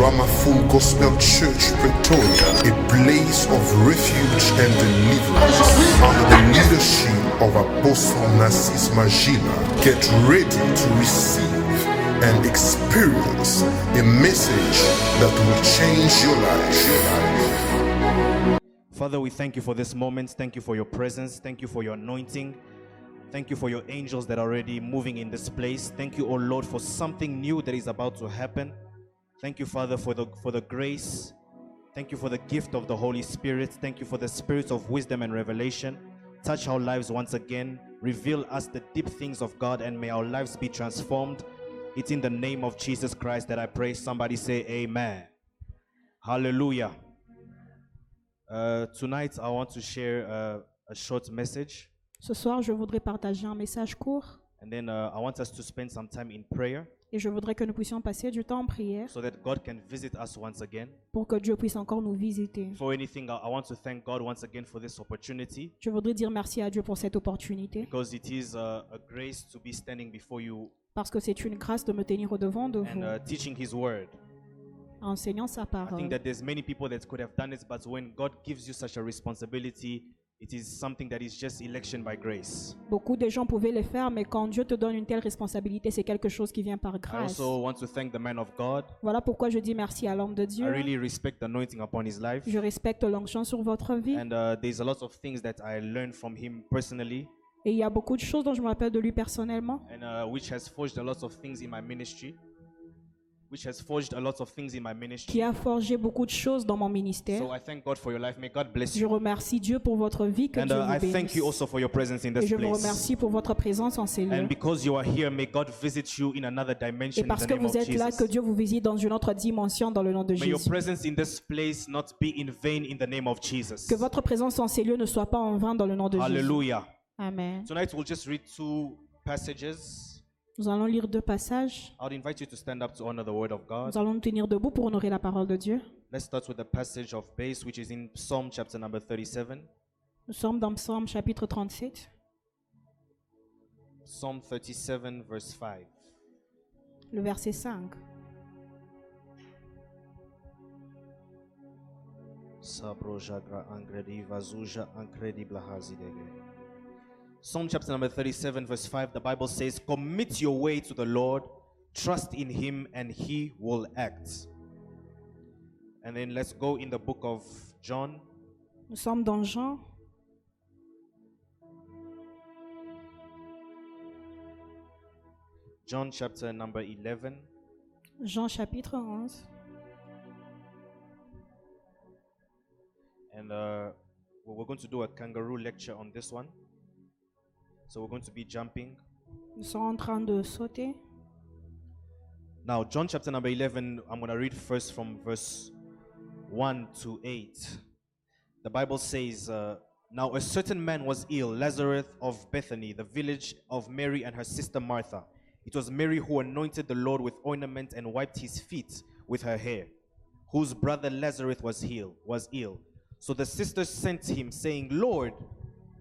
Ramaful Gospel Church, Pretoria, a place of refuge and deliverance under the leadership of Apostle Nassis Magila. Get ready to receive and experience a message that will change your life. Father, we thank you for this moment. Thank you for your presence. Thank you for your anointing. Thank you for your angels that are already moving in this place. Thank you, oh Lord, for something new that is about to happen. Thank you, Father, for the for the grace. Thank you for the gift of the Holy Spirit. Thank you for the spirit of wisdom and revelation. Touch our lives once again. Reveal us the deep things of God and may our lives be transformed. It's in the name of Jesus Christ that I pray. Somebody say amen. Hallelujah. Uh, tonight, I want to share uh, a short message, Ce soir, je voudrais partager un message court and then uh, I want us to spend some time in prayer et je voudrais que nous puissions passer du temps en prière so that God can visit us once again. pour que Dieu puisse encore nous visiter. For anything, I I want to thank God once again for this opportunity Je voudrais dire merci à Dieu pour cette opportunité because it is uh, a grace to be standing before you parce que c'est une grâce de me tenir au devant de vous and uh, teaching His word. en enseignant sa I parole. think that there's many people that could have done it, but when God gives you such a responsibility, it is something that is just election by grace. Beaucoup de gens pouvaient le faire, mais quand Dieu te donne une telle responsabilité, c'est quelque chose qui vient par I grâce. also want to thank the man of God. Voilà pourquoi je dis merci à l'homme de I Dieu. really respect the anointing upon his life. Je respecte l'onction sur votre vie. And uh, there's a lot of things that I learned from him personally, Et il y a beaucoup de choses dont je me rappelle de lui personnellement, and uh, which has forged a lot of things in my ministry. Which has forged a lot of things in my ministry. qui a forgé beaucoup de choses dans mon ministère. So I thank God for your life. May God bless Je you. remercie Dieu pour votre vie, que And Dieu uh, I vous thank you also for your presence in Et this je vous place. remercie pour votre présence en ces lieux. And because you are here, may God visit you in another dimension Et in parce the que name vous of êtes là, Jesus. que Dieu vous visite dans une autre dimension dans le nom de May your Jésus. presence in this place not be in vain in the name of Jesus. Que votre présence en ces lieux ne soit pas en vain dans le nom de Jésus. Hallelujah. Amen. Tonight we'll just read two passages. Nous allons lire deux passages. I would invite you to stand up to honor the word of God. Nous allons nous tenir debout pour honorer la parole de Dieu. Let's start with the passage of base, which is in Psalm chapter number 37. Nous sommes dans Psaume chapitre 37, Psalm 37, verse 5. le verset 5. Sabro jagra angredi vazuja ankredi blahazidege. Psalm chapter number 37, verse 5, the Bible says, Commit your way to the Lord, trust in him, and he will act. And then let's go in the book of John, Nous sommes dans Jean, John chapter number 11. Jean chapitre 11. And uh, we- we're going to do a kangaroo lecture on this one. So we're going to be jumping. Nous sommes en train de sauter. Now, John chapter number 11, I'm going to read first from verse 1 to 8. The Bible says, uh, Now a certain man was ill, Lazarus of Bethany, the village of Mary and her sister Martha. It was Mary who anointed the Lord with ointment and wiped his feet with her hair, whose brother Lazarus was ill, was ill. So the sisters sent him, saying, Lord,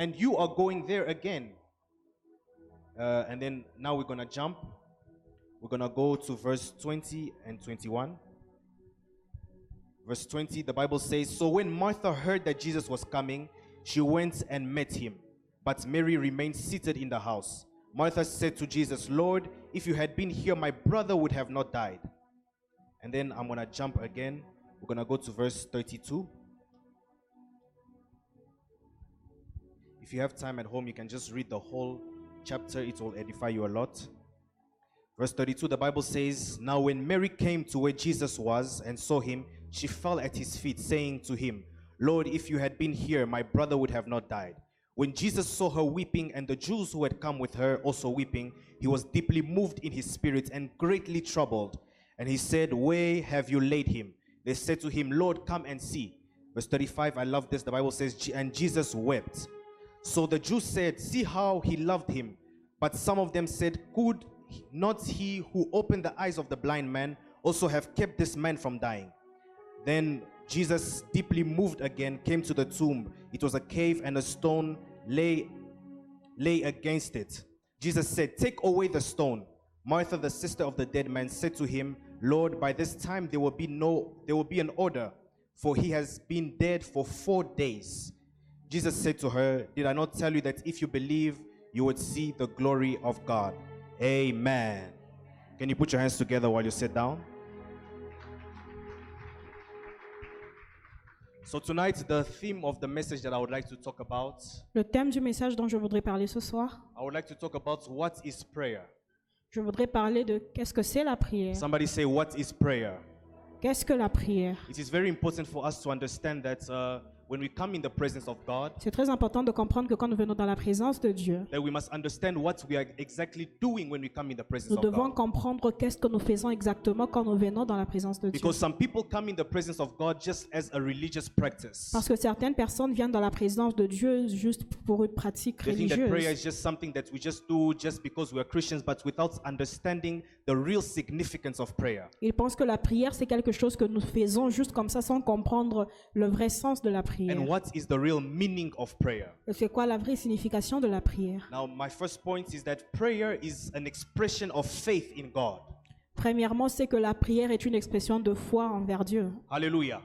and you are going there again. Uh, and then now we're going to jump. We're going to go to verse 20 and 21. Verse 20, the Bible says So when Martha heard that Jesus was coming, she went and met him. But Mary remained seated in the house. Martha said to Jesus, Lord, if you had been here, my brother would have not died. And then I'm going to jump again. We're going to go to verse 32. If you have time at home, you can just read the whole chapter, it will edify you a lot. Verse 32, the Bible says, Now when Mary came to where Jesus was and saw him, she fell at his feet, saying to him, Lord, if you had been here, my brother would have not died. When Jesus saw her weeping and the Jews who had come with her also weeping, he was deeply moved in his spirit and greatly troubled. And he said, Where have you laid him? They said to him, Lord, come and see. Verse 35, I love this. The Bible says, And Jesus wept. So the Jews said, See how he loved him. But some of them said, Could not he who opened the eyes of the blind man also have kept this man from dying? Then Jesus, deeply moved again, came to the tomb. It was a cave, and a stone lay lay against it. Jesus said, Take away the stone. Martha, the sister of the dead man, said to him, Lord, by this time there will be no there will be an order, for he has been dead for four days. Jesus said to her, Did I not tell you that if you believe, you would see the glory of God? Amen. Can you put your hands together while you sit down? So, tonight, the theme of the message that I would like to talk about, Le thème du message dont je voudrais parler ce soir, I would like to talk about what is prayer. je voudrais parler de qu'est-ce que c'est la prière. Somebody say, What is prayer? Qu'est-ce que la prière It is very important for us to understand that uh, when we come in the presence of God, C'est très important de comprendre que quand nous venons dans la présence de Dieu, that we must understand what we are exactly doing when we come in the presence nous of devons God. comprendre qu'est-ce que nous faisons exactement quand nous venons dans la présence de Dieu. Because some people come in the presence of God just as a religious practice. Parce que certaines personnes viennent dans la présence de Dieu juste pour une pratique religieuse. is just something that we just do just because we are Christians, but without understanding the real significance of prayer. Ils pensent que la prière, c'est quelque chose que nous faisons juste comme ça sans comprendre le vrai sens de la prière. And what is the real meaning of prayer? Et C'est quoi la vraie signification de la prière? Now, my first point is that prayer is an expression of faith in God. Premièrement, c'est que la prière est une expression de foi envers Dieu. Hallelujah.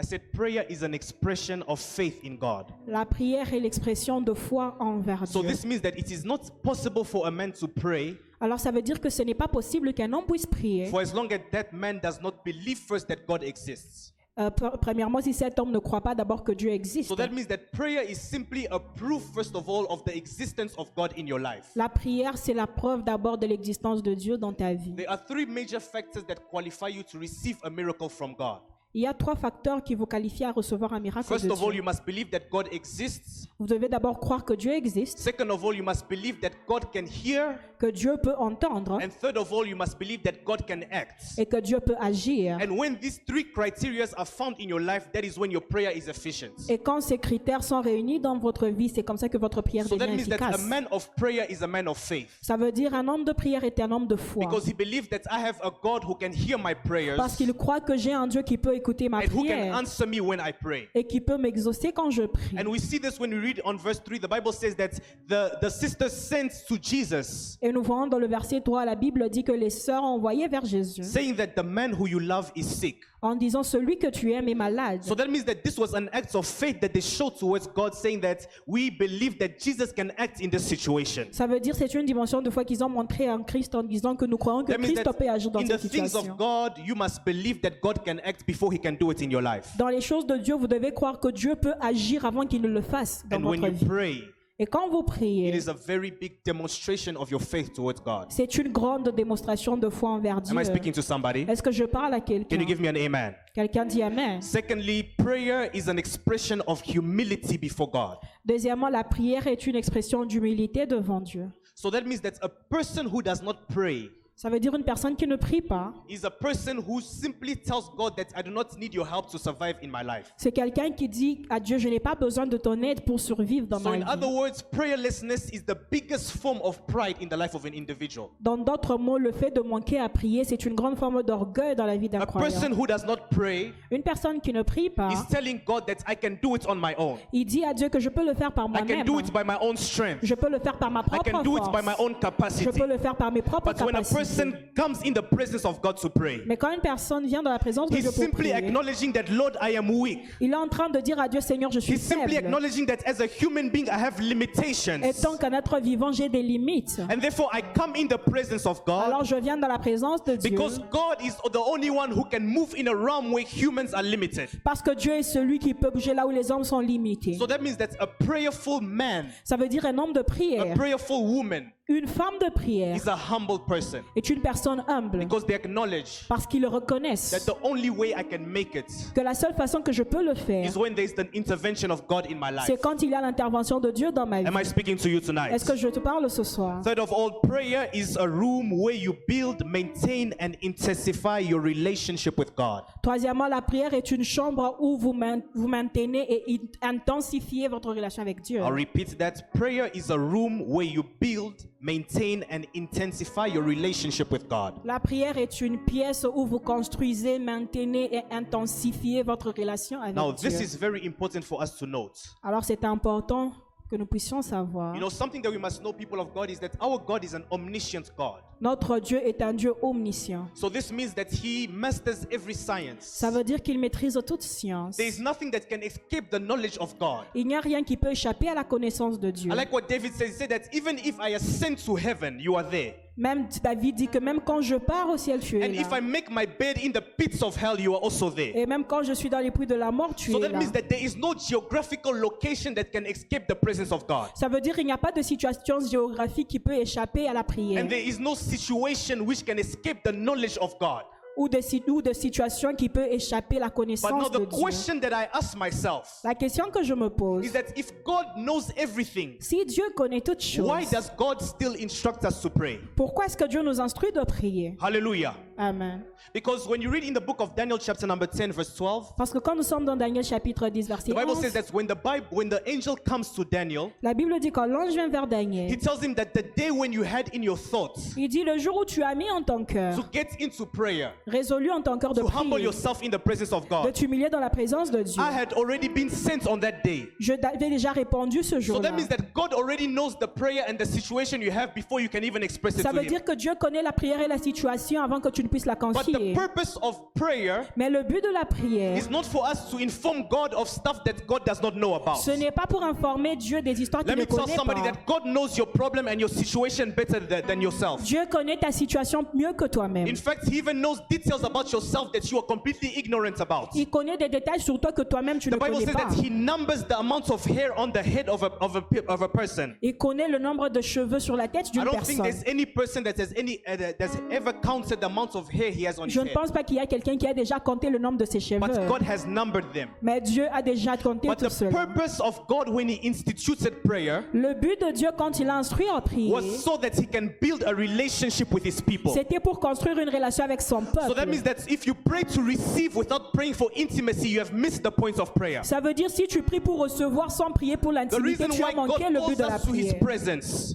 I said prayer is an expression of faith in God. La prière est l'expression de foi envers So Dieu. this means that it is not possible for a man to pray Alors ça veut dire que ce n'est pas possible qu'un homme puisse prier. for as long as that man does not believe first that God exists. Euh, pr- premièrement, si cet homme ne croit pas d'abord que Dieu existe. So that means that prayer is simply a proof, first of all, of the existence of God in your life. La prière, c'est la preuve d'abord de l'existence de Dieu dans ta vie. There are three major factors that qualify you to receive a miracle from God. Il y a trois facteurs qui vous qualifient à recevoir un miracle First de of all, Dieu. you must believe that God exists. Vous devez d'abord croire que Dieu existe, Second of all, you must believe that God can hear. Que Dieu peut entendre And third of all, you must believe that God can act. et que Dieu peut agir. And when these three criteria are found in your life, that is when your prayer is efficient. Et quand ces critères sont réunis dans votre vie, c'est comme ça que votre prière So that means that a efficace. man of prayer is a man of faith. Ça veut dire un homme de prière est un homme de foi. Because he believes that I have a God who can hear my prayers Parce qu'il croit que j'ai un Dieu qui peut écouter ma and who can prière answer me when I pray. et qui peut m'exaucer quand je prie. And we see this when we read on verse 3. The Bible says that the, the sisters sent to Jesus, Et nous voyons dans le verset 3, la Bible dit que les sœurs ont envoyé vers Jésus saying that the man who you love is sick. en disant celui que tu aimes est malade. So that means that this was an act of faith that they showed towards God, saying that we believe that Jesus can act in this situation. Ça veut dire c'est une dimension de foi qu'ils ont montré en Christ en disant que nous croyons que That means Christ that peut agir dans in the cette things situation. of God, you must believe that God can act before he can do it in your life. Dans les choses de Dieu, vous devez croire que Dieu peut agir avant qu'il ne le fasse dans And when votre you vie. pray, Et quand vous it priez, is a very big demonstration of your faith towards God. c'est une grande démonstration de foi envers Dieu. Am I speaking to somebody? Est-ce que je parle à Can you quelqu'un give me an amen? Quelqu'un dit Amen. Secondly, prayer is an expression of humility before God. Deuxièmement, la prière est une expression d'humilité devant Dieu. So that means that a person who does not pray Ça veut dire une personne qui ne prie pas. is a person who simply tells God that I do not need your help to survive in my life. C'est quelqu'un qui dit à Dieu, je n'ai pas besoin de ton aide pour survivre dans So, ma in other vie. words, prayerlessness is the biggest form of pride in the life of an individual. Dans d'autres mots, le fait de manquer à prier, c'est une grande forme d'orgueil dans la vie d'un A person croyant. who does not pray Une personne qui ne prie pas, is telling God that I can do it on my own. il dit à Dieu que je peux le faire par I can moi-même. do it by my own strength. Je peux le faire par ma I propre can do it by my force. own Je capacity. peux le faire par mes propres But capacités. Person comes in the presence of God to pray, Mais quand une personne vient dans la présence de Dieu he's pour simply prier, acknowledging that, Lord, I am weak. il est en train de dire à Dieu, Seigneur, je suis He's simply faible. acknowledging that as a human being, I have Et limitations. tant qu'un être vivant, j'ai des limites. And therefore, I come in the presence of God Alors je viens dans la présence de Dieu. because God is the only one who can move in a realm where humans are limited. Parce que Dieu est celui qui peut bouger là où les hommes sont limités. So that means that a prayerful man, Ça veut dire un homme de a prière, prayerful woman, Une femme de prière is a humble person est une personne humble because they acknowledge parce qu'ils le reconnaissent that the only way I can make it que la seule façon que je peux le faire, is when there's an intervention of God in my life. c'est quand il y a l'intervention de Dieu dans ma Am I vie. speaking to you tonight? Est-ce que je te parle ce soir? Third of all, prayer is a room where you build, maintain, and intensify your relationship with God. Troisièmement, la prière est une chambre où vous, main- vous maintenez et in- intensifiez votre relation avec Dieu. Repeat that. Prayer is a room where you build, maintain, and intensify your relationship with God. La prière est une pièce où vous construisez, maintenez et intensifiez votre relation avec Now, Dieu. this is very important for us to note. Alors c'est important que nous puissions savoir. You know, something that we must know, people of God, is that our God is an omniscient God. Notre Dieu est un Dieu omniscient. So this means that He masters every science. Ça veut dire qu'il maîtrise toute science. There is nothing that can escape the knowledge of God. Il n'y a rien qui peut échapper à la connaissance de Dieu. I like what David says. He said that even if I ascend to heaven, you are there. Même David dit que même quand je pars au ciel, tu es And if I là. make my bed in the pits of hell, you are also there. Et même quand je suis dans les puits de la mort, tu So es that là. means that there is no geographical location that can escape the presence of God. Ça veut dire qu'il n'y a pas de situation géographique qui peut échapper à la prière And there is no situation which can escape the knowledge of God. Ou de, ou de situation qui peut échapper à la connaissance de the Dieu. question that I ask myself La question que je me pose, is that if God knows everything, si Dieu connaît toutes why choses, does God still instruct us to pray? pourquoi est-ce que Dieu nous instruit de prier? Hallelujah. Amen. Because when you read in the book of Daniel chapter number 10 verse 12, Parce que quand nous sommes dans Daniel chapitre 10 verset the Bible 11, says that when the Bible when the angel comes to Daniel, la Bible dit quand l'ange vient vers he Daniel, tells him that the day when you had in your thoughts il dit le jour où tu as mis en ton cœur, to get into prayer, résolu en ton cœur de to humble prier, yourself in the presence of de God, t'humilier dans la présence de Dieu. I had already been sent on that day. Je t'avais déjà répondu ce So jour-là. that means that God already knows the prayer and the situation you have before you can even express it Ça to veut Him. dire que Dieu connaît la prière et la situation avant que tu ne puisses la But the confier. purpose of prayer Mais le but de la prière, is not for us to inform God of stuff that God does not know about. ce n'est pas pour informer Dieu des histoires qu'il Let ne me tell connaît somebody pas. that God knows your problem and your situation better than, than yourself. Dieu connaît ta situation mieux que toi-même. In fact, He even knows details about yourself that you are completely ignorant about. Il connaît des détails sur toi que toi-même tu The ne Bible connais says pas. that He numbers the amount of hair on the head of a, of a, pe- of a person. Il connaît le nombre de cheveux sur la tête I d'une don't think personne. there's any person that has any uh, that's ever counted the amount of hair he has on his Je ne head. pense pas qu'il y a quelqu'un qui a déjà compté le nombre de ses cheveux. But God has numbered them. Mais Dieu a déjà compté But tout the cela. purpose of God when He instituted prayer Le but de Dieu quand il a instruit en prier, was so that He can build a relationship with His people. c'était pour construire une relation avec son So that means peuple. that if you pray to receive without praying for intimacy, you have missed the point of prayer. Ça veut dire si tu pries pour recevoir sans prier pour The l'intimité, reason tu why as manqué God le calls but de la us to His prière. presence,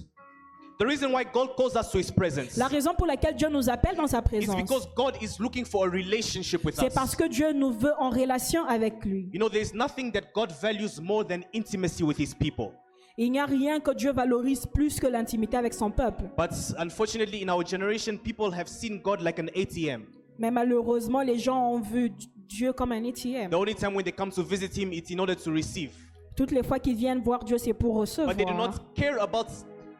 the reason why God calls us to His presence La raison pour laquelle Dieu nous appelle dans sa is présence, because God is looking for a relationship with c'est parce us. que Dieu nous veut en relation avec lui. You know, there's nothing that God values more than intimacy with His people. Il n'y a rien que Dieu valorise plus que l'intimité avec son peuple. But unfortunately, in our generation, people have seen God like an ATM. Mais malheureusement, les gens ont vu Dieu comme un ATM. The only time when they come to visit Him, it's in order to receive. Toutes les fois qu'ils viennent voir Dieu, c'est pour But they do recevoir. not care about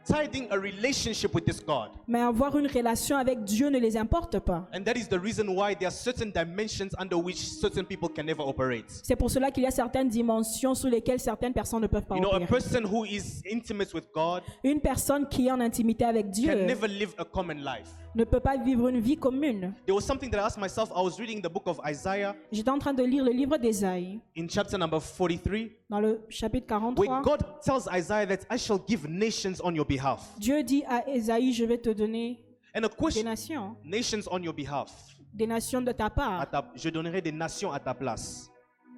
tiding a relationship with this God. Mais avoir une relation avec Dieu ne les importe pas. And that is the reason why there are certain dimensions under which certain people can never operate. C'est pour cela qu'il y a certaines dimensions sous lesquelles certaines personnes ne peuvent pas You know, a opérer. person who is intimate with God Une personne qui est en intimité avec Dieu can never live a common life. ne peut pas vivre une vie commune. There was something that I asked myself. I was reading the book of Isaiah J'étais en train de lire le livre d'Ésaïe, in chapter number 43, dans le chapitre where 43. God tells Isaiah that I shall give nations on your behalf. Dieu dit à Ésaïe, je vais te donner And a des nations, nations on your behalf. des nations de ta part, ta- je donnerai des nations à ta place.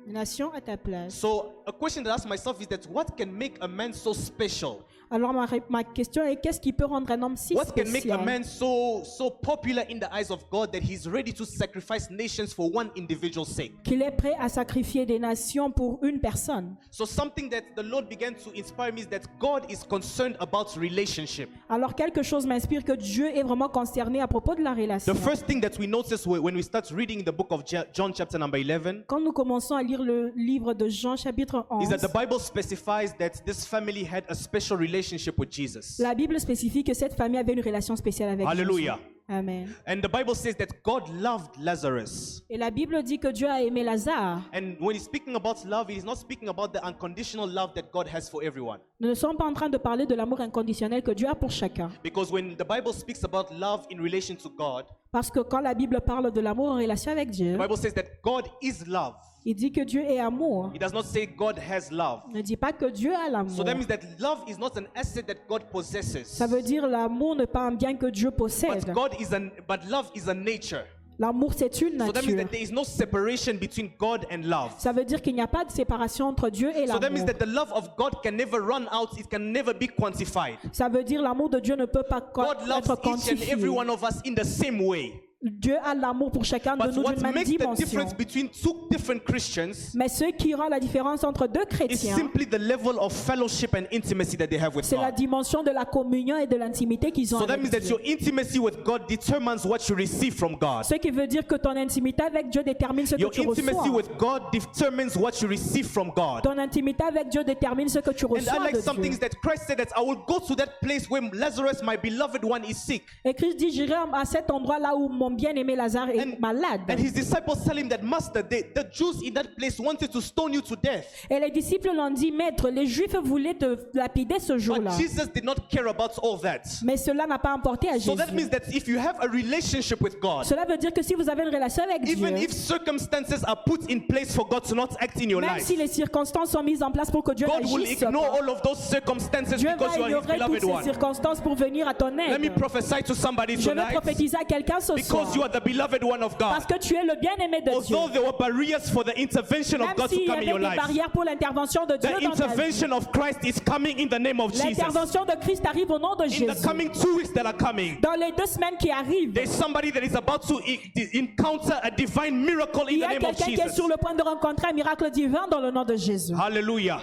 des nations à ta place. So a question that I ask myself is that what can make a man so special? Alors ma, ma question est, qu'est-ce qui peut rendre un homme si What can make a spécial? man so so popular in the eyes of God that he's ready to sacrifice nations for one individual's sake? qu'il est prêt à sacrifier des nations pour une personne So something that the Lord began to inspire me is that God is concerned about relationship. Alors quelque chose m'inspire que Dieu est vraiment concerné à propos de la relation. The first thing that we notice whe- when we start reading the book of Ja- John chapter number 11 Quand nous commençons à lire le livre de Jean chapitre is 11, that the Bible specifies that this family had a special relationship with Jesus. la Bible spécifie que cette famille avait une relation spéciale avec Hallelujah. Jésus. Amen. And the Bible says that God loved Lazarus. Et la Bible dit que Dieu a aimé Lazare. And when he's speaking about love, he's not speaking about the unconditional love that God has for everyone. Nous ne sommes pas en train de parler de l'amour inconditionnel que Dieu a pour chacun. Because when the Bible speaks about love in relation to God, Parce que quand la Bible parle de l'amour en relation avec Dieu, the Bible says that God is love. Il dit que Dieu est amour. It does not say God has love. Il ne dit pas que Dieu a l'amour. So that means that love is not an asset that God possesses. Ça veut dire l'amour n'est pas un bien que Dieu possède. But God is an but love is a nature. L'amour, c'est une So that means nature. that there is no separation between God and love. Ça veut dire qu'il n'y a pas de séparation entre Dieu et So that means l'amour. that the love of God can never run out, it can never be quantified. Ça veut dire l'amour de Dieu ne peut pas co- God loves être each and quantifié. every one of us in the same way. Dieu a l'amour pour chacun de But nous what d'une même makes the dimension. difference between two different Christians Mais ce qui rend la différence entre deux is chrétiens, simply the level of fellowship and intimacy that they have with c'est la God. dimension de la communion et de l'intimité qu'ils ont So that avec means that Dieu. your intimacy with God determines what you receive from God. Ce qui veut dire que ton intimité avec Dieu détermine ce que tu intimacy reçois. with God determines what you receive from God. Ton intimité avec Dieu détermine ce que tu And reçois de some Dieu. things that Christ said that I will go to that place where Lazarus, my beloved one, is sick. Et Christ dit, j'irai à cet endroit là où mon bien-aimé Lazare est And, malade. and his disciples tell him that, Master, they, the Jews in that place wanted to stone you to death. Et les disciples l'ont dit, Maître, les Juifs voulaient te lapider ce But jour-là. Jesus did not care about all that. Mais cela n'a pas importé à So that Jésus. means that if you have a relationship with God, Cela veut dire que si vous avez une relation avec Dieu, even if circumstances are put in place for God to not act in your même life, si les circonstances sont mises en place pour que Dieu God will ignore pas, all of those circumstances Dieu because va you are His ignorer toutes ces one. circonstances pour venir à ton Let me aide. prophesy to somebody Je veux tonight prophétiser à quelqu'un ce soir. Because you are the beloved one of God. Parce que tu es le bien-aimé de Dieu. Although there were barriers for the intervention of Même God to s'il y come avait in your des life, barrières pour l'intervention de Dieu the dans ta vie, intervention of Christ is coming in the name of Jesus. l'intervention de Christ arrive au nom de In the Jésus. coming two weeks that are coming, Dans les deux semaines qui arrivent, there's somebody that is about to e- encounter a divine miracle in il y the a name of quelqu'un qui est Jesus. sur le point de rencontrer un miracle divin dans le nom de Jésus. Hallelujah.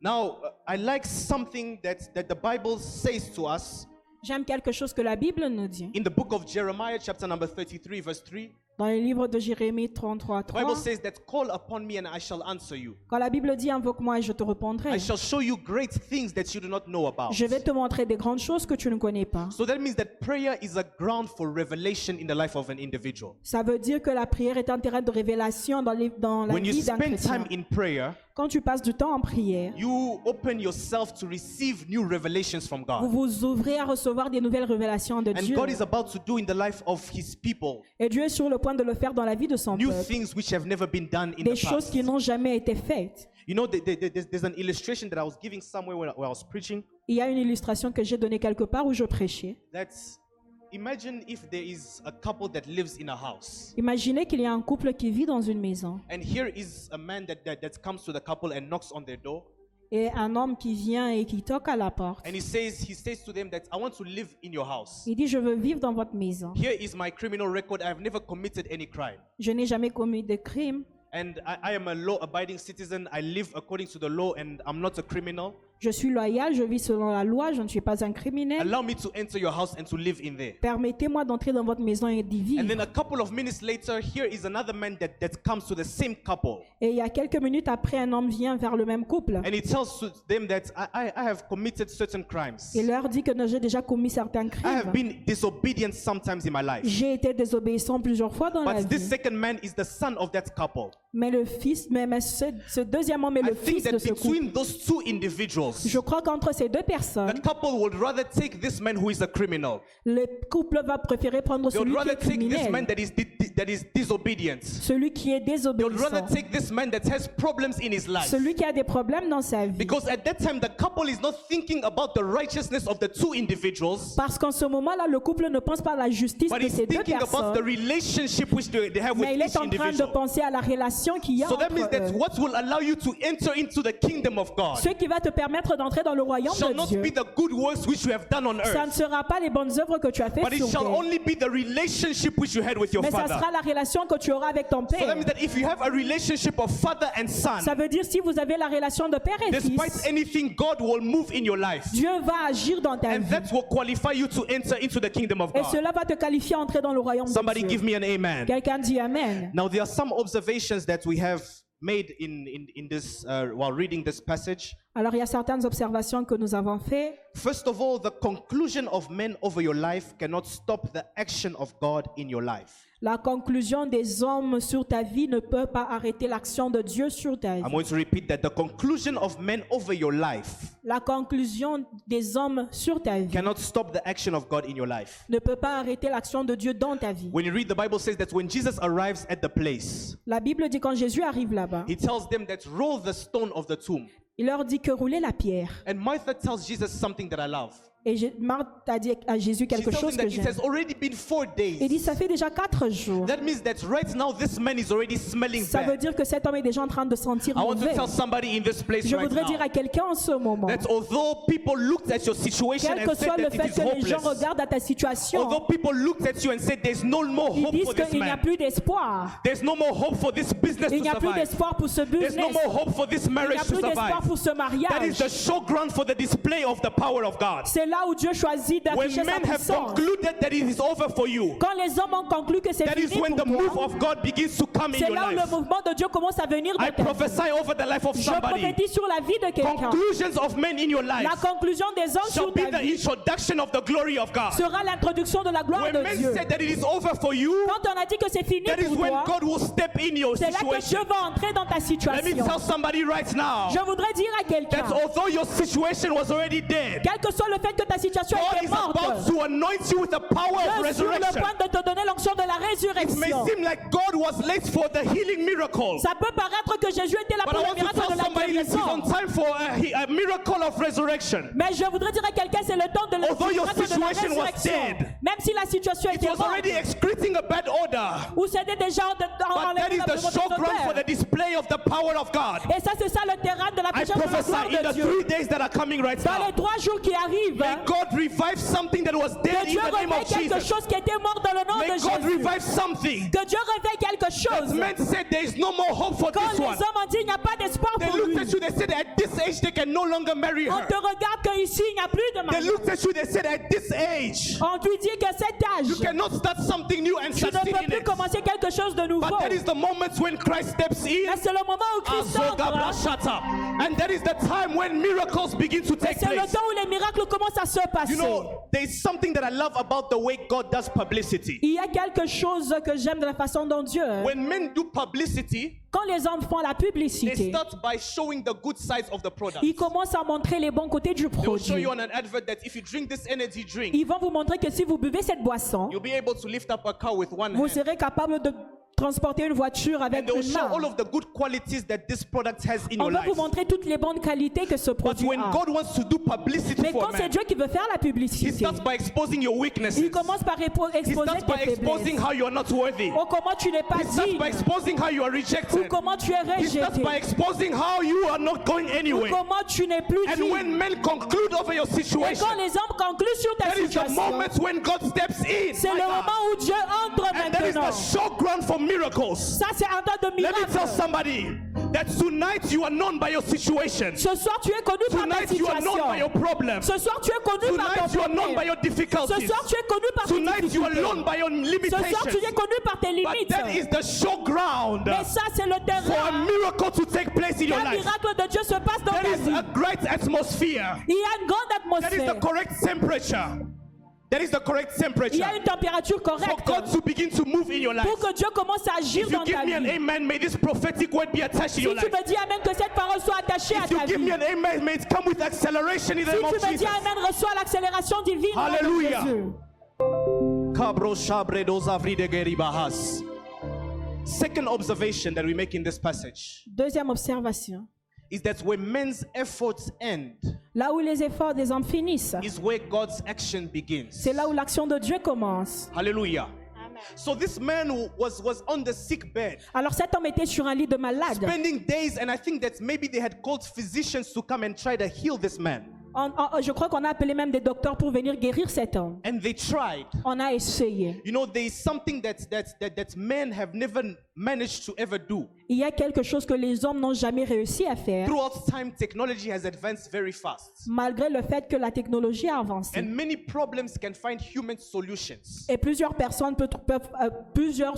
Now, uh, I like something that, that the Bible says to us J'aime quelque chose que la Bible nous dit. in the book of Jeremiah, chapter number 33, verse 3. Dans le livre de Jérémie 33, The Bible 3, says that call upon me and I shall answer you. quand la Bible dit invoque-moi et je te répondrai, I shall show you great things that you do not know about. je vais te montrer des grandes choses que tu ne connais pas. So that means that prayer is a ground for revelation in the life of an individual. Ça veut dire que la prière est un terrain de révélation dans, les- dans la When vie d'un spend chrétien. time in prayer, Quand tu passes du temps en prière, you open yourself to receive new revelations from vous God. vous ouvrez à recevoir des nouvelles révélations de And Dieu. God is about to do in the life of his people Et Dieu est sur le point de le faire dans la vie de son new peuple. things which have never been done in Des the choses past. qui n'ont jamais été faites. You know, the- the- the- there's, an illustration that I was giving somewhere when I was preaching. Il y a une illustration que j'ai donnée quelque part où je prêchais. That's imagine if there is a couple that lives in a house, Imaginez qu'il y a un couple qui vit dans une maison and here is a man that, that, that comes to the couple and knocks on their door, et un homme qui vient et qui toque à la porte. and he says he says to them that I want to live in your house. Il dit, je veux vivre dans votre maison. Here is my criminal record. I've never committed any crime. Je n'ai jamais commis de crime. And I, I am a law abiding citizen. I live according to the law and I'm not a criminal. Je suis loyal, je vis selon la loi, je ne suis pas un criminel. Allow me to enter your house and to live in there. Permettez-moi d'entrer dans votre maison et d'y And vivre. then a couple of minutes later, here is another man that, that comes to the same couple. Et il y a quelques minutes après, un homme vient vers le même couple. And he tells to them that I, I, I have committed certain crimes. Il leur dit que j'ai déjà commis certains I have crimes. been disobedient sometimes in my life. J'ai été désobéissant plusieurs fois dans la But this vie. second man is the son of that couple. Mais le fils, mais, mais ce, ce deuxième homme est I le think fils de ce couple. those two individuals, Je crois qu'entre ces deux personnes, the couple would rather take this man who is a criminal. le couple va préférer prendre They would celui qui rather est take this man criminel, that is, di- that is disobedient. celui qui est They would rather désobéissant, take this man that has problems in his life. celui qui a des problèmes dans sa vie. Because at that time, the couple is not thinking about the righteousness of the two individuals, Parce qu'en ce moment-là, le couple ne pense pas à la justice but de is ces deux thinking about the personnes, relationship which they, they have with mais il each est en train de individual. penser à la relation qu'il y a So that means entre that eux. what will allow you to enter into the kingdom of God Ce qui va te permettre d'entrer dans le royaume shall de not Dieu, be the good works which you have done on ça ne earth, sera pas les bonnes œuvres que tu as but faites it sur shall terre, only be the relationship which you had with your mais ça father. sera la relation que tu auras avec ton So that père. means that if you have a relationship of father and Ça son, veut dire si vous avez la relation de père et despite fils, anything, God will move in your life. Dieu va agir dans ta And vie. that will qualify you to enter into the kingdom of Et God. cela va te qualifier à entrer dans le royaume Somebody de give Dieu. me an amen. Quelqu'un dit Amen. Now, there are some observations that we have made in, in, in this, uh, while reading this passage. Alors il y a certaines observations que nous avons faites. First of all, the conclusion of men over your life cannot stop the action of God in your life. La conclusion des hommes sur ta vie ne peut pas arrêter l'action de Dieu sur ta I'm vie. going to repeat that the conclusion of men over your life La conclusion des hommes sur ta vie cannot stop the action of God in your life. ne peut pas arrêter l'action de Dieu dans ta vie. When you read the Bible says that when Jesus arrives at the place, La Bible dit quand Jésus arrive là-bas, he tells them that roll the stone of the tomb. Il leur dit que rouler la pierre. And Martha tells Jesus something that I love. Et Marthe a dit à Jésus quelque chose him que that it j'aime. has already been four Il days. dit ça fait déjà quatre jours. That means that right now this man is already smelling Ça veut dire que cet homme est déjà en train de sentir I want to mauvais. tell somebody in this place Je right voudrais dire à quelqu'un en ce moment, that although people looked at your situation quel que soit le fait que les gens regardent à ta situation, although people looked at you and said there's no more ils hope disent for this qu'il n'y a plus d'espoir. no more hope for this business Il n'y a plus d'espoir pour ce there's no business. more hope for this Il n'y marriage a plus d'espoir pour ce That is mariage. the showground for the display of the power of God. C'est là où Dieu choisit When d'afficher sa men have puissance. concluded that it is over for you, Quand les hommes ont conclu que c'est that is fini when the pour move toi, of God begins to come in c'est là où le mouvement de Dieu commence à venir dans I ta vie. prophesy over the life of Je prophétise sur la vie de quelqu'un. Conclusions of men in your La life conclusion des hommes sur be ta the vie introduction of the glory of God. sera l'introduction de la gloire When de men Dieu. said that it is over for you, Quand on a dit que c'est fini that is pour when toi, God will step in your c'est là que Dieu situation. va entrer dans ta Let me situation. tell somebody right now Je voudrais dire à quelqu'un, that although your situation was already dead, quel que soit le fait que ta situation God était is morte, about to anoint you with the power of sur le resurrection. point de te donner l'onction de la It may résurrection. seem like God was late for the healing miracle. Ça peut paraître que Jésus était là But pour I le want to miracle tell de la somebody that he's on guérison. time for a, he- a miracle of resurrection. Mais je voudrais dire à quelqu'un, c'est le temps de la Although your miracle de la situation was résurrection. dead, Même si la situation It était was morte, already excreting a bad odor. ou c'était déjà en, en, But that is the showground for the display of the power of God. Et ça, c'est ça le terrain de la I puissance de la prophesy gloire in de the Dieu. three days that are coming right Dans les trois jours qui arrivent, May God revive something that was dead in the name of quelque Jesus. chose qui était mort dans le nom May de God Jésus. revive something. Que Dieu réveille quelque chose. Men said there is no more hope for Quand this les one. hommes ont dit il n'y a pas d'espoir They pour looked lui, at you, they said at this age they can no longer marry on her. te regarde qu'ici il n'y a plus de They mariage. looked at you, they said at this age On lui dit que cet âge, you cannot start something new and tu ne succeed peux in plus it. commencer quelque chose de nouveau. But that is the moment when Christ steps in. Mais c'est le moment où Christ entre. brashata. And that is the time when miracles begin to take C'est le place. temps où les miracles commencent à se passer. You know, there is something that I love about the way God does publicity. Il y a quelque chose que j'aime de la façon dont Dieu, When men do publicity, quand les hommes font la they publicité, start by showing the good sides of the product. ils commencent à montrer les bons côtés du They will show produit. you on an advert that if you drink this energy drink, Ils vont vous montrer que si vous buvez cette boisson, you'll be able to lift up a car with one vous serez capable de transporter une voiture avec une main. On va vous montrer toutes les bonnes qualités que ce produit when a. God wants to do publicity Mais quand c'est Dieu qui veut faire la publicité, il commence par exposer tes exposing faiblesses. how you are not worthy. Oh, comment tu n'es pas digne. by exposing how you are Ou comment tu es rejeté. by exposing how you are not going Ou comment tu n'es plus And digne. when men conclude over your Et situation, quand les hommes concluent sur ta situation, moment when God steps in. c'est le moment où Dieu entre maintenant. The showground for miracles. Ça, c'est un temps de Let me tell somebody that tonight you are known by your situation. Ce soir, tu es connu par ta Tonight you are known by your situation. problem. Ce soir, tu es connu par Tonight ton you are known by problème. your Ce difficulties. soir, tu es connu par tes Tonight you are known by your Ce soir, tu limitations. es connu par tes But that is the showground Mais ça, c'est le for a miracle to take place in your life. miracle de Dieu se passe dans That ta is vie. a great atmosphere. Il y a une grande That is the correct temperature. That is the correct Il y temperature. a une température For correcte God to begin to move in your life. pour que Dieu commence à agir If you dans give ta me an vie. amen, may this prophetic word be attached to Si tu me dis Amen, que cette parole soit attachée à If you ta give me vie. an amen, may it come with acceleration in the Si name tu of me dis Jesus. Amen, reçois l'accélération divine shabre dos avride geribahas. Second observation that we make in this passage Deuxième observation. Is that where men's efforts end, Là où les efforts des hommes finissent, is where God's action begins. c'est là où l'action de Dieu commence. Hallelujah. So this man was was on the sick bed, Alors cet homme était sur un lit de malade. spending days, and I think that maybe they had called physicians to come and try to heal this man. On- on- je crois qu'on a appelé même des docteurs pour venir guérir cet homme. And they tried. On a essayé. You know, there is something that that that, that men have never managed to ever do. Il y a quelque chose que les hommes n'ont jamais réussi à faire, Throughout time, technology has advanced very fast. malgré le fait que la technologie a avancé. And many problems can find human solutions. Et plusieurs personnes peuvent, peuvent- euh, plusieurs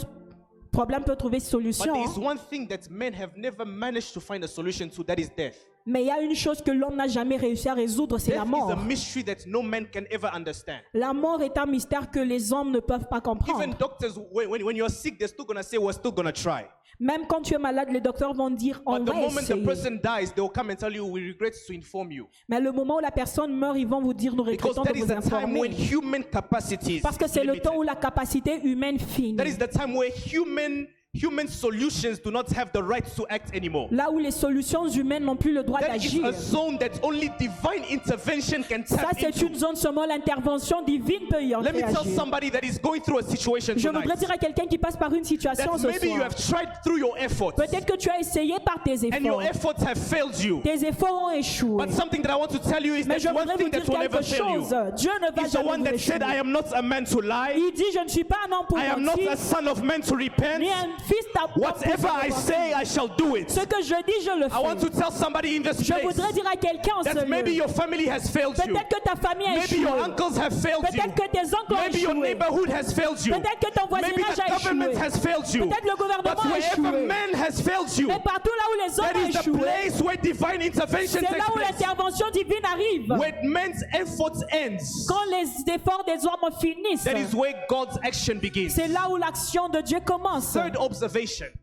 problèmes peuvent trouver But solution. there is one thing that men have never managed to find a solution to that is death. Mais il y a une chose que l'homme n'a jamais réussi à résoudre, c'est la is mort. a mystery that no man can ever understand. La mort est un mystère que les hommes ne peuvent pas Even comprendre. doctors, when, when, when you're sick, they're still going to say, We're still going to try. Même quand tu es malade, les docteurs vont dire on But the va moment the essayer. person dies, they will come and tell you, We regret to inform you. Mais le moment où la personne meurt, ils vont vous dire nous regrettons de vous when informer. human capacity is Parce que c'est le temps où la capacité humaine finit. That is the time where human human solutions do not have the right to act anymore. Là où les solutions humaines n'ont plus le droit That is d'agir. a zone that only divine intervention can Ça, tap c'est into. une zone seulement l'intervention divine peut y Let me entrer. tell somebody that is going through a situation Je tonight voudrais dire à quelqu'un qui passe par une situation that ce maybe you soir. have tried through your efforts Peut-être que tu as essayé par tes and your efforts. efforts have failed you. Tes efforts ont échoué. But something that I want to tell you is Mais that je one voudrais thing dire that will never quelque fail you. Dieu ne va is the jamais one vous that said, I échouer. am not a man to lie. Il dit, je ne suis pas un homme pour I am not mentir, a son of man to repent. ni un fils Whatever I say, I shall do it. Ce que je dis, je le I want to fais. tell somebody in this Je voudrais dire à quelqu'un en ce that maybe lieu. your family has failed you. Peut-être que ta famille a Maybe your échoué. uncles have failed you. Peut-être que tes oncles ont Maybe your échoué. neighborhood has failed you. Peut-être que ton Maybe voisinage the a government échoué. has failed you. Peut-être le gouvernement But a wherever échoué. man has failed you, Mais partout là où les hommes that ont is the échoué, place where divine intervention c'est là takes où place. l'intervention divine arrive. When man's efforts ends, Quand les efforts des hommes finissent, that is where God's action begins. c'est là où l'action de Dieu commence. Third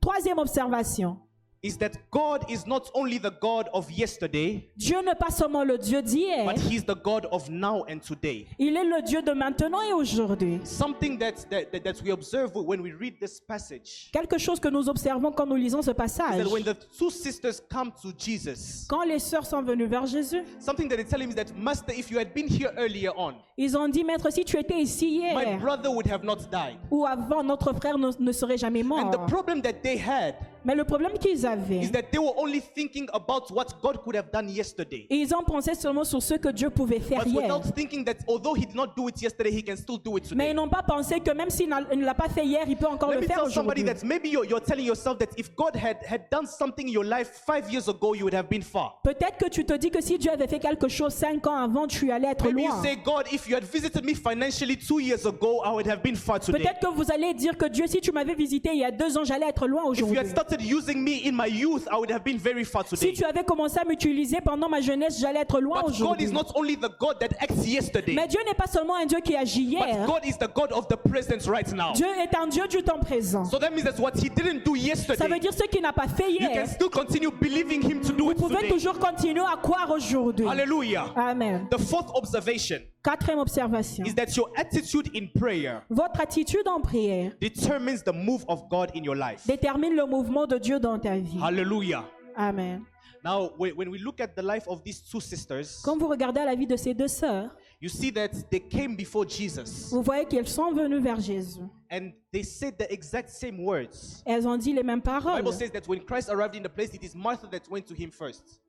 Troisième observation. Is that God is not only the God of yesterday, Dieu n'est pas seulement le Dieu d'hier, but He's the God of now and today. il est le Dieu de maintenant et aujourd'hui. Something that, that, that, that we observe when we read this passage Quelque chose que nous observons quand nous lisons ce is passage. that when the two sisters come to Jesus, Quand les sœurs sont venues vers Jésus, something that they tell him is that, Master, if you had been here earlier on, ils ont dit, Maître, si tu étais ici my hier brother would have not died. ou avant, notre frère ne, ne serait jamais And the mort. problem that they had Mais le problème qu'ils avaient, is that they were only thinking about what God could have done yesterday. ils ont pensé seulement sur ce que Dieu pouvait faire But hier. without thinking that although he did not do it yesterday, he can still do it Mais ils today. n'ont pas pensé que même s'il n'a- il ne l'a pas fait hier, il peut encore Let le me faire tell somebody aujourd'hui. that maybe you're, you're telling yourself that if God had, had done something in your life five years ago, you would have been far. Peut-être que tu te dis que si Dieu avait fait quelque chose cinq ans avant, tu allais être Maybe you loin. say, God, if you had visited me financially two years ago, I would have been far today. Peut-être que vous allez dire que Dieu, si tu m'avais visité il y a deux ans, j'allais être loin If you aujourd'hui. had started using me in my youth, I would have been very far Si tu avais commencé à m'utiliser pendant ma jeunesse, j'allais être loin But God aujourd'hui. is not only the God that acts yesterday, Mais Dieu n'est pas seulement un Dieu qui agit but hier. God is the God of the present right now. Dieu est un Dieu du temps présent. So that means that what He didn't do Ça veut yesterday, dire ce qu'il n'a pas fait you can hier. still continue believing Him toujours continuer à croire aujourd'hui. Hallelujah. Amen. The fourth observation Quatrième observation. is that your attitude in prayer Votre attitude en prière determines the move of God in your life. détermine le mouvement de Dieu dans ta vie. Hallelujah. Amen. Now, when when we look at the life of these two sisters, Quand vous regardez à la vie de ces deux sœurs, you see that they came before Jesus vous voyez qu'elles sont venues vers Jésus. and they said the exact same words. Elles ont dit les mêmes The paroles. Bible says that when Christ arrived in the place, it is Martha that went to him first.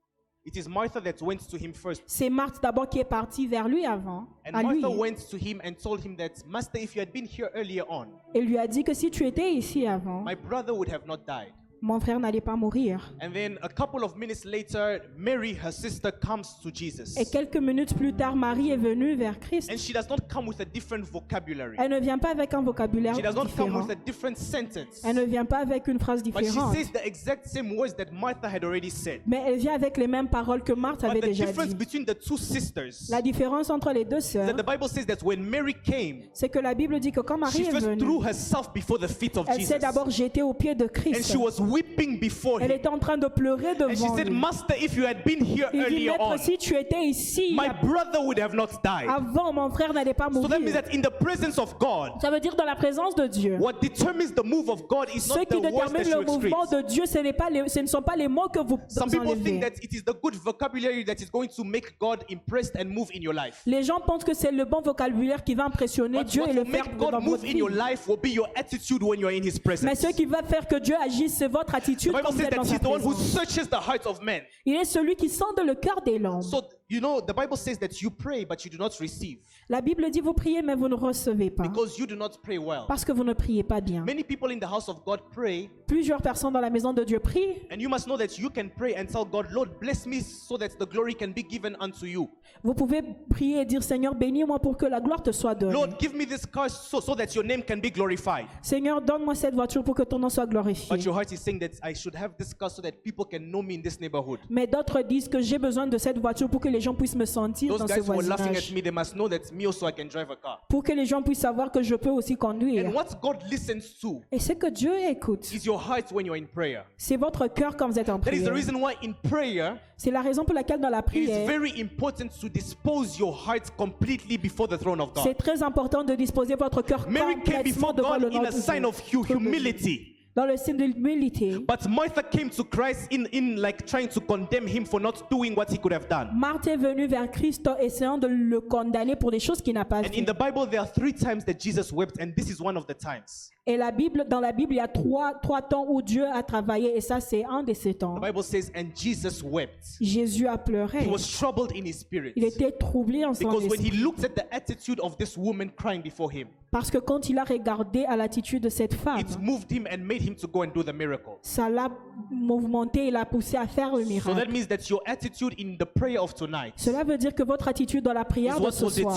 It is Martha that went to him first. C'est Marthe d'abord qui est partie vers lui avant, And à lui, Martha went to him and told him that, Master, if you had been here earlier on, et lui a dit que si tu étais ici avant, my brother would have not died. Mon frère n'allait pas mourir. And then a couple of minutes later, Mary, her sister, comes to Jesus. Et quelques minutes plus tard, Marie est venue vers Christ. And she does not come with a different vocabulary. Elle ne vient pas avec un vocabulaire She does not come différent. with a different sentence. Elle ne vient pas avec une phrase But she différente. says the exact same words that Martha had already said. Mais elle vient avec les mêmes paroles que Marthe avait But the déjà difference dit. between the two sisters La différence entre les deux sœurs, that the Bible says that when Mary came, c'est que la Bible dit que quand Marie she est venue, threw herself before the feet of elle Jesus. s'est d'abord jetée aux pieds de And Christ. she was weeping before Elle était en train de pleurer And she devant said, lui. Master, if you had been here Il dit, earlier on, Maître, si tu étais ici my brother would have not died. avant, mon frère n'allait pas So that means mourir. that in the presence of God, Ça veut dire dans la présence de Dieu. what determines the move of God is Ce not qui the words that détermine you le mouvement de Dieu, ce, n'est pas les- ce ne sont pas les mots que vous Some people think enlevez. that it is the good vocabulary that is going to make God impressed and move in your life. Les gens pensent que c'est le bon vocabulaire qui va impressionner But Dieu what et le will faire make dans God votre move in vie. your life will be your attitude when you're in His Mais ce qui va faire que Dieu agisse, c'est The attitude Bible quand vous says êtes dans that sa He's the one who présence. searches the hearts of men. Il est celui qui sonde le cœur des. So You know, the Bible says that you pray, but you do not receive La Bible dit vous priez mais vous ne recevez pas because you do not pray well. parce que vous ne priez pas bien. Many people in the house of God pray, Plusieurs personnes dans la maison de Dieu prient and you must know that you can pray and tell God, Lord, bless me so that the glory can be given unto you. Vous pouvez prier et dire Seigneur, bénis-moi pour que la gloire te soit donnée. Lord, give me this car so, so that your name can be glorified. Seigneur, donne-moi cette voiture pour que ton nom soit glorifié. But your heart is saying that I should have this car so that people can know me in this neighborhood. Mais d'autres disent que j'ai besoin de cette voiture pour que les gens puissent me sentir Those dans ce guys who are laughing at voisinage. me, they must know that me also I can drive a car. Pour que les gens puissent savoir que je peux aussi conduire. And what God listens to Et ce que Dieu écoute, is your heart when you're in prayer. c'est votre cœur quand vous êtes en That is the prière. reason why in prayer C'est la raison pour laquelle dans la it is prière, very important to dispose your heart completely before the throne of c'est God. très important de disposer votre cœur Mary came complètement before devant le God nom in a de sign Dieu. of hu- humility. Dans le signe de l'humilité. But Martha came to Christ in, in like trying to condemn him for not doing what he could have done. Marthe est venue vers Christ essayant de le condamner pour des choses qu'il n'a pas And in fait. the Bible, there are three times that Jesus wept, and this is one of the times. Et la Bible, dans la Bible, il y a trois, trois temps où Dieu a travaillé et ça, c'est un de ces temps. The Bible says, and Jesus wept. Jésus a pleuré. He was troubled in his spirit. Il était troublé en son Because when he looked at the attitude of this woman crying before him, Parce que quand il a regardé à l'attitude de cette femme, it moved him and made him to go and do the miracle. ça l'a mouvementé et l'a poussé à faire le So miracle. that means that your attitude in the prayer of tonight Cela veut dire que votre attitude dans la prière de ce soir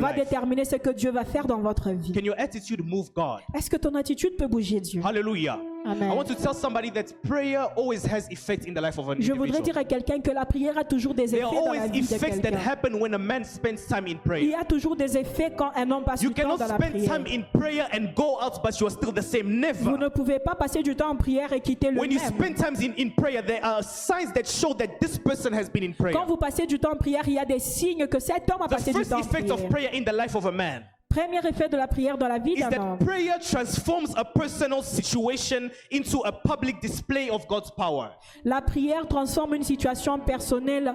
va déterminer ce que Dieu va faire dans votre vie. Can your attitude move God? Est-ce que ton attitude peut bouger Dieu? Hallelujah. Amen. I want to tell somebody that prayer always has effect in the life of an Je voudrais dire à quelqu'un que la prière a toujours des There effets are dans la always vie de effects that quelqu'un. happen when a man spends time in Il prayer. y a toujours des effets quand un homme passe You du temps cannot dans la spend prière. time in prayer and go out, but you are still the same. Vous Never. ne pouvez pas passer du temps en prière et quitter le When you même. spend time in, in prayer, there are signs that show that this person has been in prayer. Quand vous passez du temps en prière, il y a des signes que cet homme a The passé du first temps en effect of prière. prayer in the life of a man Premier effet de la prière dans la vie is d'un that homme, prayer transforms a personal situation into a public display of God's power. la prière transforme une situation personnelle.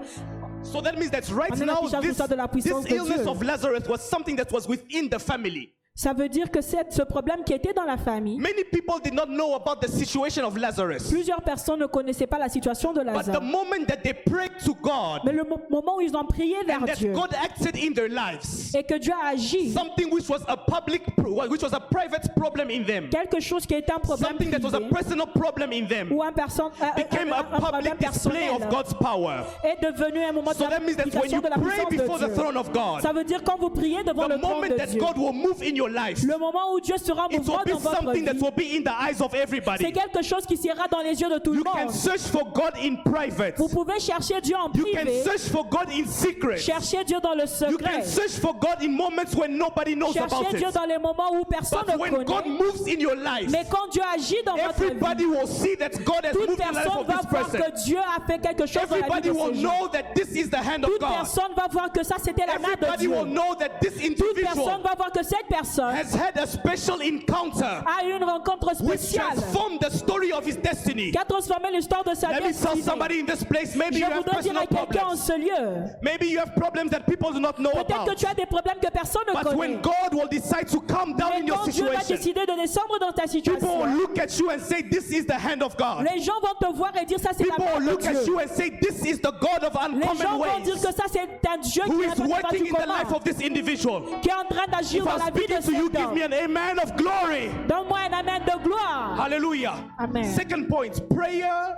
So that means that right now, this, de la this puissance de illness Dieu. of Lazarus was something that was within the family. Ça veut dire que cette- ce problème qui était dans la famille, Many people did not know about the situation of Lazarus. plusieurs personnes ne connaissaient pas la situation de But the Lazare. moment that they prayed to God Mais le mo- moment où ils ont prié vers and that Dieu God acted in their lives, et que Dieu a agi, something which was a public, which was a private problem in them, quelque chose qui était un problème something that was a privé personal problem in them, ou un, perso- un- became un- a un problème public display personnel of God's power. est devenu un moment de So that means that when you de la pray puissance before de the Dieu. throne of God, Ça veut dire quand vous priez devant the le trône moment de that Dieu, God will move in your life, le moment où Dieu sera it will mouvant be dans votre something that vie, will be in the eyes of c'est everybody. quelque chose qui sera dans les yeux de tout le You can monde. search for God in private. Vous pouvez chercher Dieu en You can privé, search for God in secret. chercher Dieu dans le You can secret, search for God in moments when nobody knows about chercher Dieu it. dans les moments où personne But ne when God connaît. moves in your life, Mais quand Dieu agit dans votre everybody vie, will see that God has toute moved in the life personne of va this voir person. que Dieu a fait quelque chose dans la vie Everybody de will ces gens. know that this is the hand of Toute God. personne va voir que ça c'était la main de Everybody Dieu. will know that this Toute personne va voir que cette personne has had a special encounter a eu une rencontre which spéciale transformed the story of his destiny. qui a transformé l'histoire de sa Let me tell destinée. somebody in this place, maybe Je you have voudrais dire à personal quelqu'un en problems. ce lieu, Maybe you have problems that people do not know peut-être que tu as des problèmes que personne ne But connaît. when God will decide to come down Mais in your quand Dieu va situation, décider de descendre dans ta people will situation, look at you and say, This is the hand of God. les gens vont te voir et dire ça c'est la People main will de look at Dieu. you and say, This is the God of Les gens uncommon vont dire que ça c'est un Dieu who qui is est, pas working du in the life commun, of this individual. qui est en train d'agir dans la vie speaking de to you, give me an amen of glory. Donne-moi un amen de gloire. Hallelujah. Amen. Second point prayer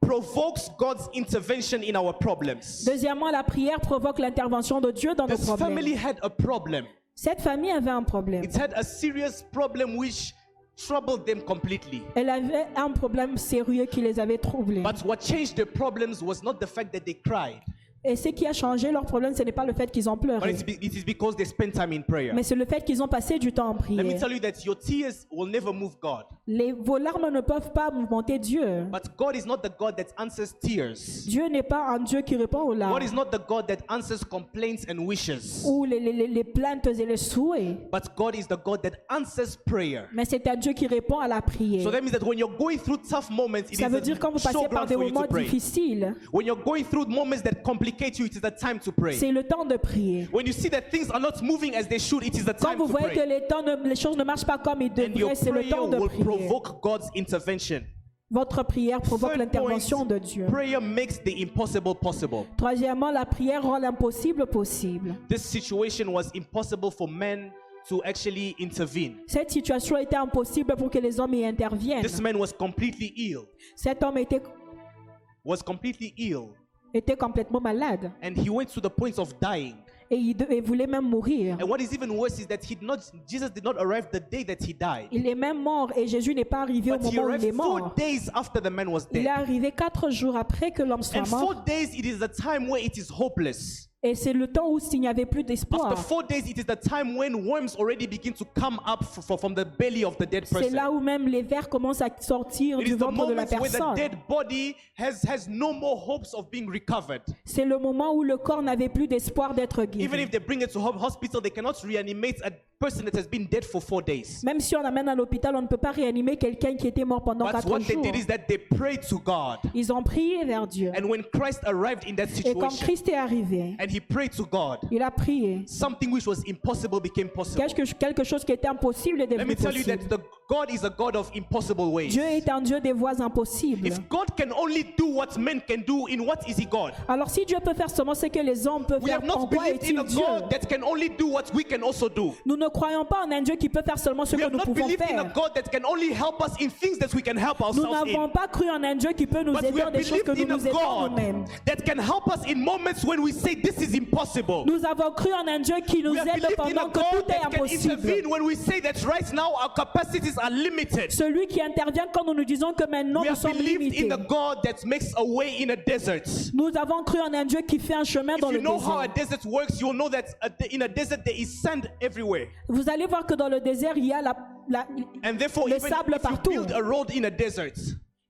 provokes God's intervention in our problems. Deuxièmement, la prière provoque l'intervention de Dieu dans nos This problèmes. family had a problem. Cette famille avait un problème. It had a serious problem which troubled them completely. Elle avait un problème sérieux qui les avait troublés. But what changed their problems was not the fact that they cried, Et ce qui a changé leur problème, ce n'est pas le fait qu'ils ont but pleuré, it's be- it is because they spent time in prayer. mais c'est le fait qu'ils ont passé du temps en Let me prière. tell you that your tears will never move God. Les, vos larmes ne peuvent pas monter Dieu. But God is not the God that answers tears. Dieu n'est pas un Dieu qui répond aux larmes God is not the God that answers complaints and wishes. ou les, les- les- les plaintes et les souhaits, But God is the God that answers prayer. mais c'est un Dieu qui répond à la So prière. that means that when you're going through tough moments, it Ça is veut dire quand a vous passez par showground des for you moments to pray. difficiles, When you're going through moments that complicate you, it is the time to pray. c'est le temps de prier. When you see that things are not moving as they should, it is the Quand time vous to voyez que pray. les, temps ne- les choses ne marchent pas comme And your devraient, c'est le prayer temps de will prier. provoke God's intervention. Votre prière provoque Third l'intervention point, de Dieu. Prayer makes the impossible possible. Troisièmement, la prière rend l'impossible possible. This situation was impossible for men to actually intervene. Cette situation était impossible pour que les hommes y interviennent. This man was completely ill, Cet homme était, was completely ill, était complètement malade and he went to the point of dying. et il, de- il voulait même mourir. And what is even worse is that he not Jesus did not arrive the day that he died. Il est même mort et Jésus n'est pas arrivé au But he moment où il est arrived four mort. days after the man was Il est dead. arrivé quatre jours après que l'homme soit And four mort. days it is the time where it is hopeless. Et c'est le temps où il n'y avait plus d'espoir. After four days, it is the time when worms already begin to come up f- f- from the belly of the dead C'est person. là où même les vers commencent à sortir It du ventre de la moment where the personne. dead body has, has no more hopes of being recovered. C'est le moment où le corps n'avait plus d'espoir d'être Even guéri. Person that has been dead for four days. Même si on l'amène à l'hôpital, on ne peut pas réanimer quelqu'un qui était mort pendant But quatre what they jours. did is that they prayed to God. Ils ont prié vers Dieu. And when Christ arrived in that Et quand situation Christ est arrivé, and he prayed to God, il a prié. something which was impossible became possible. Quelque, quelque chose qui était impossible est Let me devenu tell you that possible. the God is a God of impossible ways. Dieu est un Dieu des voies impossibles. If God can only do what men can do, in what is he God? Alors si Dieu peut faire seulement ce que les hommes peuvent We faire, have en not quoi believed est-il in a Dieu God that can only do what we can also do. Nous ne croyons pas en un Dieu qui peut faire seulement ce We que have nous not pouvons believed in a faire. God that can only help us in things that we can help Nous ourselves n'avons pas cru en un Dieu qui peut nous But aider en have des choses que nous nous aidons God nous-mêmes. that can help us in moments when we say this is impossible. Nous avons cru en un Dieu qui nous We have aide believed in a pendant que God tout est impossible. when we say that right now our capacities are limited. Celui qui intervient quand nous nous disons que maintenant We nous sommes limités. in a God that makes a way in a desert. Nous avons cru en un Dieu qui fait un chemin If dans you le know how a désert. desert works, you'll know that de- in a desert there is sand everywhere. Vous allez voir que dans le désert, il y a la, la- And therefore, Le even sable if you partout. build a road in a desert,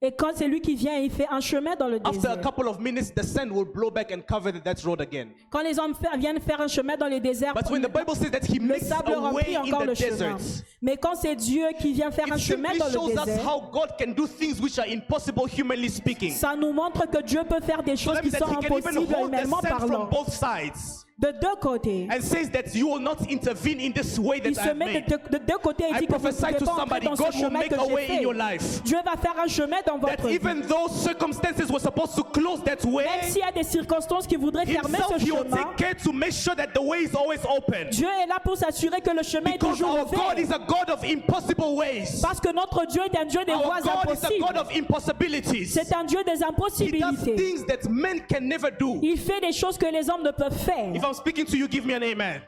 et quand c'est lui qui vient, il fait un chemin dans le after a désert. couple of minutes, the sand will blow back and cover that road again. Quand les hommes fa- viennent faire un chemin dans les déserts, But when the Bible says that He le makes sable a way remplit in encore the le chemin. desert, Mais quand c'est Dieu qui vient faire un it chemin simply dans le us désert, how God can do things which are impossible humanly speaking. ça nous montre que Dieu peut faire des So choses that qui means that sont He can even impossibles hold the humainement sand from parlant. both sides De deux côtés. and says that you will not intervene in this way Il that se I've met made. de, de- de deux côtés et I dit que vous ne prophesy pouvez to pas entrer somebody, dans ce God will chemin make que a j'ai way in your fait. life. Dieu va faire un chemin dans That votre vie. even though circumstances were supposed to close that way, Même s'il y a des circonstances qui voudraient fermer ce chemin, take care to make sure that the way is always open. Dieu est là pour s'assurer que le chemin est Because toujours our God ouvert. is a God of impossible ways. Parce que notre Dieu est un Dieu des Our voies God is a God impossibles. of impossibilities. C'est un Dieu des He does impossibilités. things that men can never do. Il fait des choses que les hommes ne peuvent faire. If I'm speaking to you, give me an amen.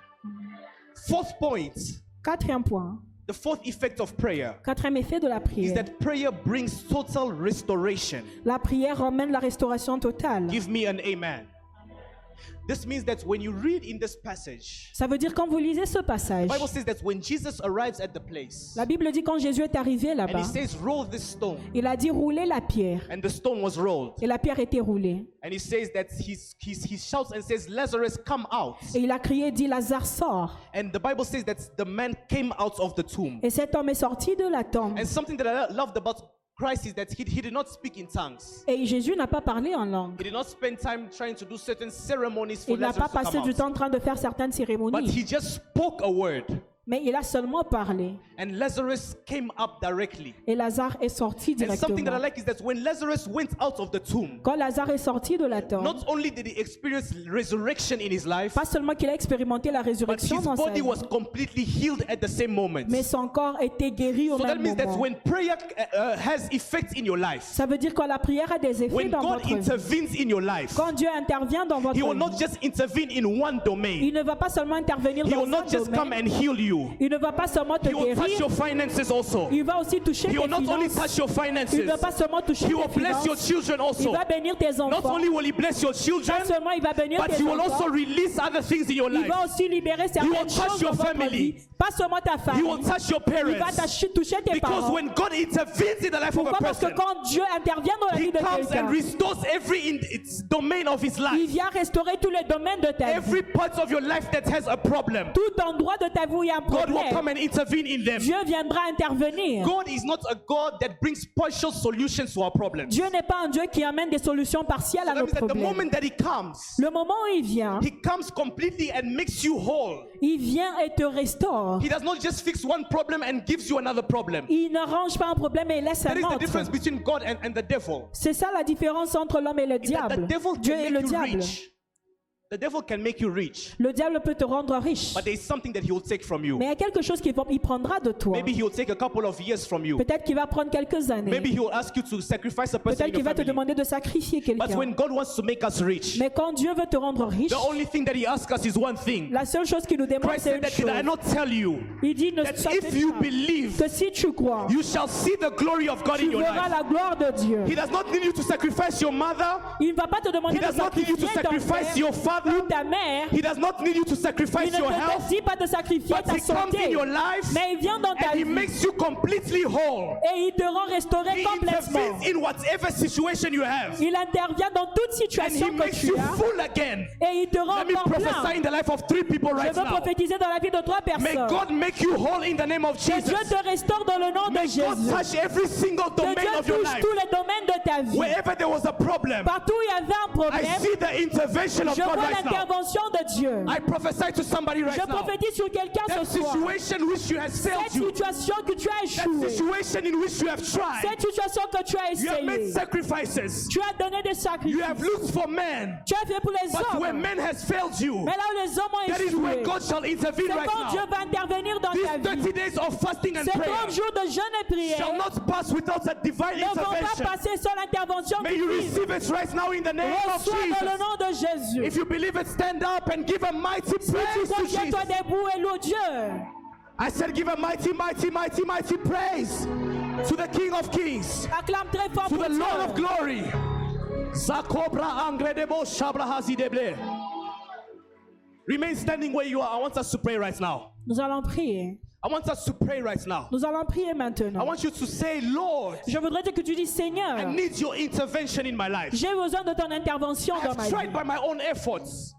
Fourth point, Quatrième point, the fourth effect of prayer quatrième effet de la is prière. that prayer brings total restoration. La prière emmène la restauration totale. Give me an amen. This means that when you read in this passage, Ça veut dire quand vous lisez ce passage, the Bible says that when Jesus arrives at the place la Bible dit quand Jésus est arrivé and là-bas, he says, Roll this stone, il a dit rouler la pierre. and the stone was rolled. Et la pierre était roulée. And he says that he shouts and says, Lazarus, come out. Et il a crié, dit Lazare sort. And the Bible says that the man came out of the tomb. Et cet homme est sorti de la tombe. And something that I loved about Christ is that he, he did not speak in tongues. Et Jésus n'a pas parlé en langue. He did not spend time trying to do certain ceremonies for Il n'a Lazarus pas to passé come du out. temps en train de faire certaines But cérémonies. he just spoke a word. Mais il a seulement parlé. And Lazarus came up directly. Et Lazare est sorti And something that I directement. like is that when Lazarus went out of the tomb, Quand Lazare est sorti de la tombe, not only did he experience resurrection in his life, pas seulement qu'il a expérimenté la but résurrection his dans sa body vie, was completely healed at the same moment. mais son corps était guéri au So that même means that moment. when prayer uh, uh, has effect in your life, Ça veut dire quand la prière a des effets when dans God votre vie, intervenes in your life, quand Dieu intervient dans votre He will not vie, just intervene in one domain. il ne va pas seulement intervenir He dans will not un just come domaine, and heal you. Il ne va pas seulement te He will touch guérir, your finances also. il va aussi toucher He tes will not only finances. touch your Il ne finances, va pas seulement toucher He will tes bless your finances, children il also. va bénir tes Not enfants. only will He bless your children, Pas seulement il va bénir but tes He will also enfants, release other things in your il life. va aussi libérer will certaines touch choses your dans votre family. vie. Pas seulement ta He famille, will touch your il va parents. tach- toucher tes Because parents. when God intervenes in the life of a Pourquoi Parce que person, quand Dieu intervient dans la He vie de comes quelqu'un, and restores every in its domain of His il life. vient restaurer tous les domaines de ta vie. Every part of your life that has a problem. Tout endroit de ta vie où il y a un God will come and intervene in them. Dieu viendra intervenir. God is not a God that brings partial solutions to our problems. Dieu n'est pas un Dieu qui amène des solutions partielles à That nos that the problèmes. moment that He comes, Le moment où il vient, He comes completely and makes you whole. il vient et te restaure. He does not just fix one problem and gives you another problem. Il n'arrange pas un problème et laisse That un is the autre. difference between God and, and the devil. C'est ça la différence entre l'homme et le That the diable. devil Dieu et le diable. rich. The devil can make you rich, Le diable peut te rendre riche. but there is something that he will take from you. Mais il y a quelque chose qu'il prendra de toi. Maybe he will take a couple of years from you. Peut-être qu'il va prendre quelques années. Maybe he will ask you to sacrifice a person Peut-être in qu'il va te demander de sacrifier But quelqu'un. when God wants to make us rich, Mais quand Dieu veut te rendre riche, the only thing that he asks us is one thing. la seule chose qu'il nous demande, c'est une that I chose. not tell you Il dit, ne that if you pas believe, que si tu crois, you shall see the glory of God in tu your verras life. la gloire de Dieu. He does not need you to sacrifice your mother. Il ne va pas te demander He de does not need you to sacrifier ton sacrifice père your father. Ou ta mère. He does not need you to Il sacrifice ne your te health. dit pas de sacrifier But ta he comes santé. in your life Mais il vient dans ta and he vie makes you completely whole. et il te rend restauré He complètement. intervenes in whatever situation you have. Il intervient dans toute And he situation que makes tu you as full again. et il te rend Let me encore prophesy plein. in the life of three people Je right veux now. prophétiser dans la vie de trois May personnes. God make you whole in the name of Que Dieu Jesus. te restaure dans le nom de May God Jésus. touch every single Que domain Dieu of your touche life. tous les domaines de ta vie. Wherever there was a problem, Partout où il y avait un I problème, see the intervention of je God vois. L'intervention de Dieu. I prophesy to somebody Je right now. prophétise sur quelqu'un ce soir. situation which you Cette failed you, situation que tu as échoué, situation in which you have tried, cette situation que tu as you have made essayé, sacrifices, tu as donné des you sacrifices, have looked for men, tu as fait pour les but when hommes. men has failed you, Mais là où les hommes ont that is when échoué, God shall intervene c'est right quand Dieu now. va intervenir dans ta These vie. 30 days of fasting and Ces prayer 30 jours de jeûne et prière shall not pass without a divine ne vont pas passer sans l'intervention May you divine. receive it right now in the name of Reçois dans le nom de Jésus. If you believe it, stand up and give a mighty praise to Jesus. debout et loue Dieu. I said, give a mighty, mighty, mighty, mighty praise to the King of Kings, Acclame très fort to pour the Lord of glory. Zakobra angredebo shabra hazideble. Remain standing where you are. I want us to pray right now. Nous allons prier. I want us to pray right now. Nous allons prier maintenant. I want you to say, Lord, Je voudrais que tu dises Seigneur, I need your intervention in my life. j'ai besoin de ton intervention dans ma tried vie. by my own efforts.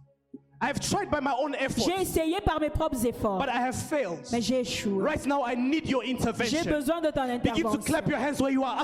Tried by my own efforts, J'ai essayé par mes propres efforts, but I have failed. mais j'ai échoué. Right now, I need your J'ai intervention. besoin de ton Begin to intervention. clap your hands where you are.